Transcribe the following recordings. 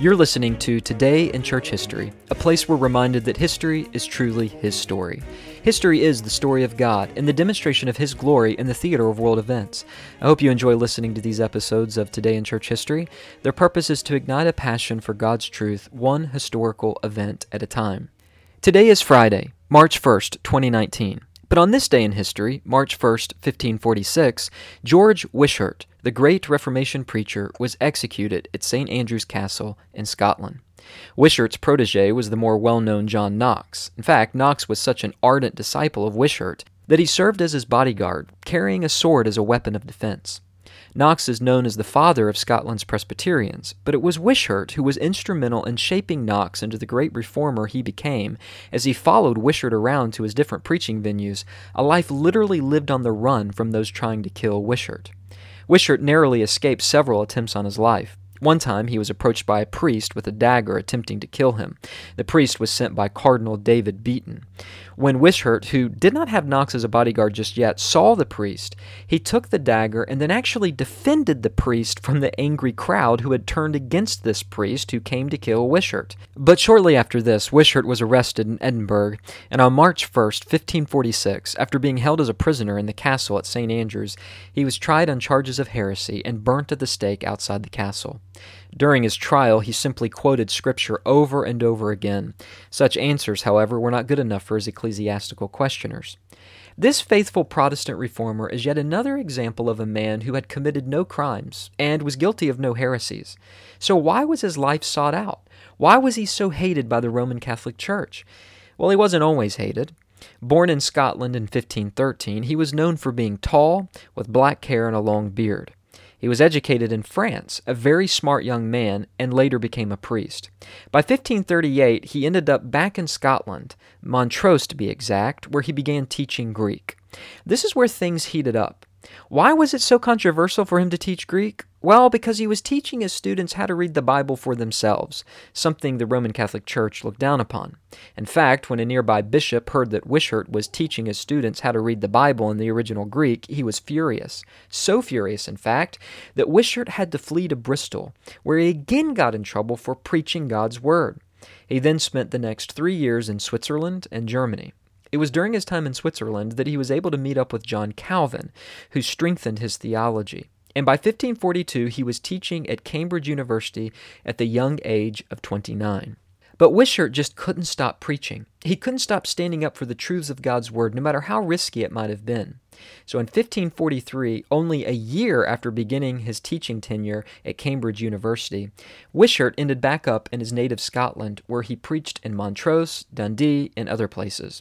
You're listening to Today in Church History, a place we're reminded that history is truly His story. History is the story of God and the demonstration of His glory in the theater of world events. I hope you enjoy listening to these episodes of Today in Church History. Their purpose is to ignite a passion for God's truth, one historical event at a time. Today is Friday, March 1st, 2019. But on this day in history, March 1st, 1546, George Wishart, the great Reformation preacher, was executed at St. Andrew's Castle in Scotland. Wishart's protege was the more well known John Knox. In fact, Knox was such an ardent disciple of Wishart that he served as his bodyguard, carrying a sword as a weapon of defense. Knox is known as the father of Scotland's Presbyterians, but it was Wishart who was instrumental in shaping Knox into the great reformer he became as he followed Wishart around to his different preaching venues, a life literally lived on the run from those trying to kill Wishart. Wishart narrowly escaped several attempts on his life. One time he was approached by a priest with a dagger attempting to kill him. The priest was sent by Cardinal David Beaton. When Wishart, who did not have Knox as a bodyguard just yet, saw the priest, he took the dagger and then actually defended the priest from the angry crowd who had turned against this priest who came to kill Wishart. But shortly after this, Wishart was arrested in Edinburgh, and on March 1st, 1546, after being held as a prisoner in the castle at St. Andrews, he was tried on charges of heresy and burnt at the stake outside the castle. During his trial, he simply quoted Scripture over and over again. Such answers, however, were not good enough for his ecclesiastical questioners. This faithful Protestant reformer is yet another example of a man who had committed no crimes and was guilty of no heresies. So, why was his life sought out? Why was he so hated by the Roman Catholic Church? Well, he wasn't always hated. Born in Scotland in 1513, he was known for being tall, with black hair and a long beard. He was educated in France, a very smart young man, and later became a priest. By 1538, he ended up back in Scotland, Montrose to be exact, where he began teaching Greek. This is where things heated up. Why was it so controversial for him to teach Greek? Well, because he was teaching his students how to read the Bible for themselves, something the Roman Catholic Church looked down upon. In fact, when a nearby bishop heard that Wishart was teaching his students how to read the Bible in the original Greek, he was furious. So furious, in fact, that Wishart had to flee to Bristol, where he again got in trouble for preaching God's Word. He then spent the next three years in Switzerland and Germany. It was during his time in Switzerland that he was able to meet up with John Calvin, who strengthened his theology. And by 1542, he was teaching at Cambridge University at the young age of 29. But Wishart just couldn't stop preaching. He couldn't stop standing up for the truths of God's Word, no matter how risky it might have been. So in 1543, only a year after beginning his teaching tenure at Cambridge University, Wishart ended back up in his native Scotland, where he preached in Montrose, Dundee, and other places.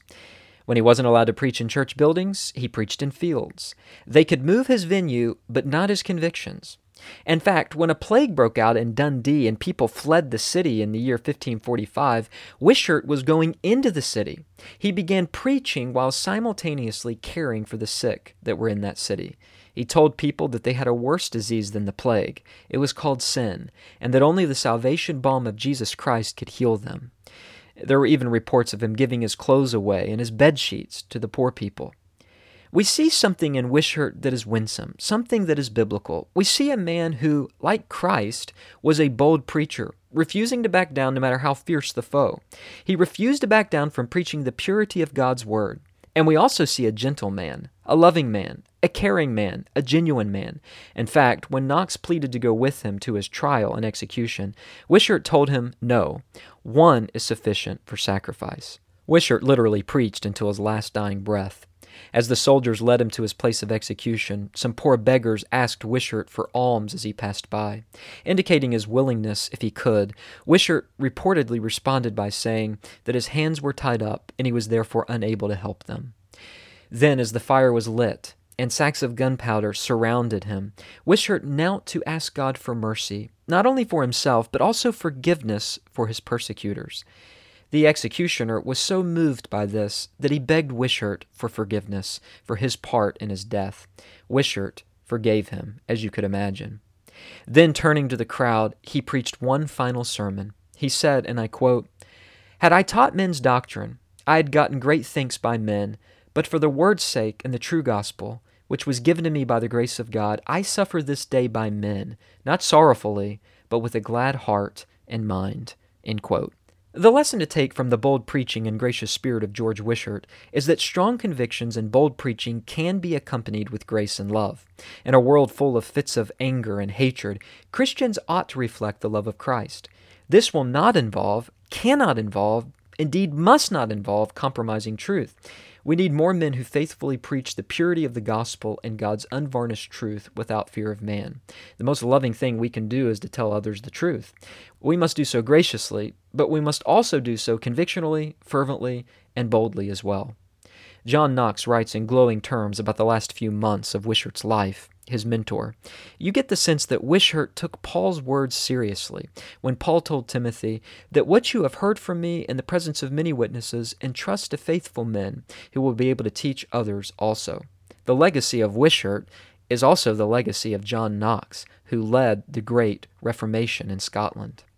When he wasn't allowed to preach in church buildings, he preached in fields. They could move his venue, but not his convictions. In fact, when a plague broke out in Dundee and people fled the city in the year 1545, Wishart was going into the city. He began preaching while simultaneously caring for the sick that were in that city. He told people that they had a worse disease than the plague. It was called sin, and that only the salvation balm of Jesus Christ could heal them. There were even reports of him giving his clothes away and his bed sheets to the poor people. We see something in Wishart that is winsome, something that is biblical. We see a man who, like Christ, was a bold preacher, refusing to back down no matter how fierce the foe. He refused to back down from preaching the purity of God's word. And we also see a gentle man, a loving man, a caring man, a genuine man. In fact, when Knox pleaded to go with him to his trial and execution, Wishart told him, No, one is sufficient for sacrifice. Wishart literally preached until his last dying breath. As the soldiers led him to his place of execution, some poor beggars asked Wishart for alms as he passed by. Indicating his willingness if he could, Wishart reportedly responded by saying that his hands were tied up and he was therefore unable to help them. Then, as the fire was lit, and sacks of gunpowder surrounded him, Wishart knelt to ask God for mercy, not only for himself, but also forgiveness for his persecutors. The executioner was so moved by this that he begged Wishart for forgiveness for his part in his death. Wishart forgave him, as you could imagine. Then, turning to the crowd, he preached one final sermon. He said, and I quote, Had I taught men's doctrine, I had gotten great thanks by men, but for the word's sake and the true gospel, which was given to me by the grace of God, I suffer this day by men, not sorrowfully, but with a glad heart and mind. The lesson to take from the bold preaching and gracious spirit of George Wishart is that strong convictions and bold preaching can be accompanied with grace and love. In a world full of fits of anger and hatred, Christians ought to reflect the love of Christ. This will not involve, cannot involve, indeed must not involve compromising truth. We need more men who faithfully preach the purity of the gospel and God's unvarnished truth without fear of man. The most loving thing we can do is to tell others the truth. We must do so graciously, but we must also do so convictionally, fervently, and boldly as well. John Knox writes in glowing terms about the last few months of Wishart's life his mentor. You get the sense that Wishart took Paul's words seriously when Paul told Timothy that what you have heard from me in the presence of many witnesses entrust to faithful men who will be able to teach others also. The legacy of Wishart is also the legacy of John Knox, who led the great Reformation in Scotland.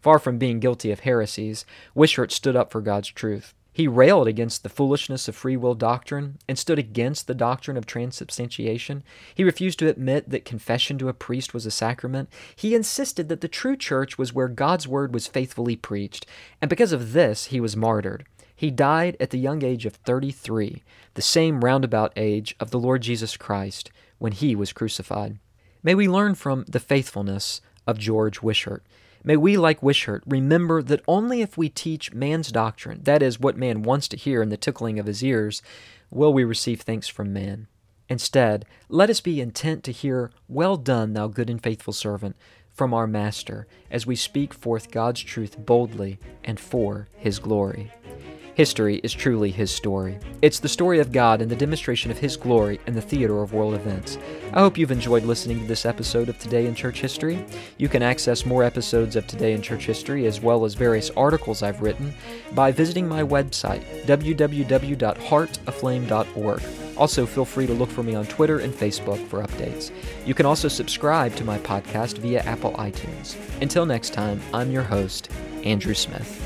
Far from being guilty of heresies, Wishart stood up for God's truth. He railed against the foolishness of free will doctrine and stood against the doctrine of transubstantiation. He refused to admit that confession to a priest was a sacrament. He insisted that the true church was where God's word was faithfully preached, and because of this, he was martyred. He died at the young age of 33, the same roundabout age of the Lord Jesus Christ when he was crucified. May we learn from the faithfulness of George Wishart. May we, like Wishart, remember that only if we teach man's doctrine, that is, what man wants to hear in the tickling of his ears, will we receive thanks from man. Instead, let us be intent to hear, Well done, thou good and faithful servant, from our Master, as we speak forth God's truth boldly and for his glory. History is truly His story. It's the story of God and the demonstration of His glory in the theater of world events. I hope you've enjoyed listening to this episode of Today in Church History. You can access more episodes of Today in Church History as well as various articles I've written by visiting my website, www.heartaflame.org. Also, feel free to look for me on Twitter and Facebook for updates. You can also subscribe to my podcast via Apple iTunes. Until next time, I'm your host, Andrew Smith.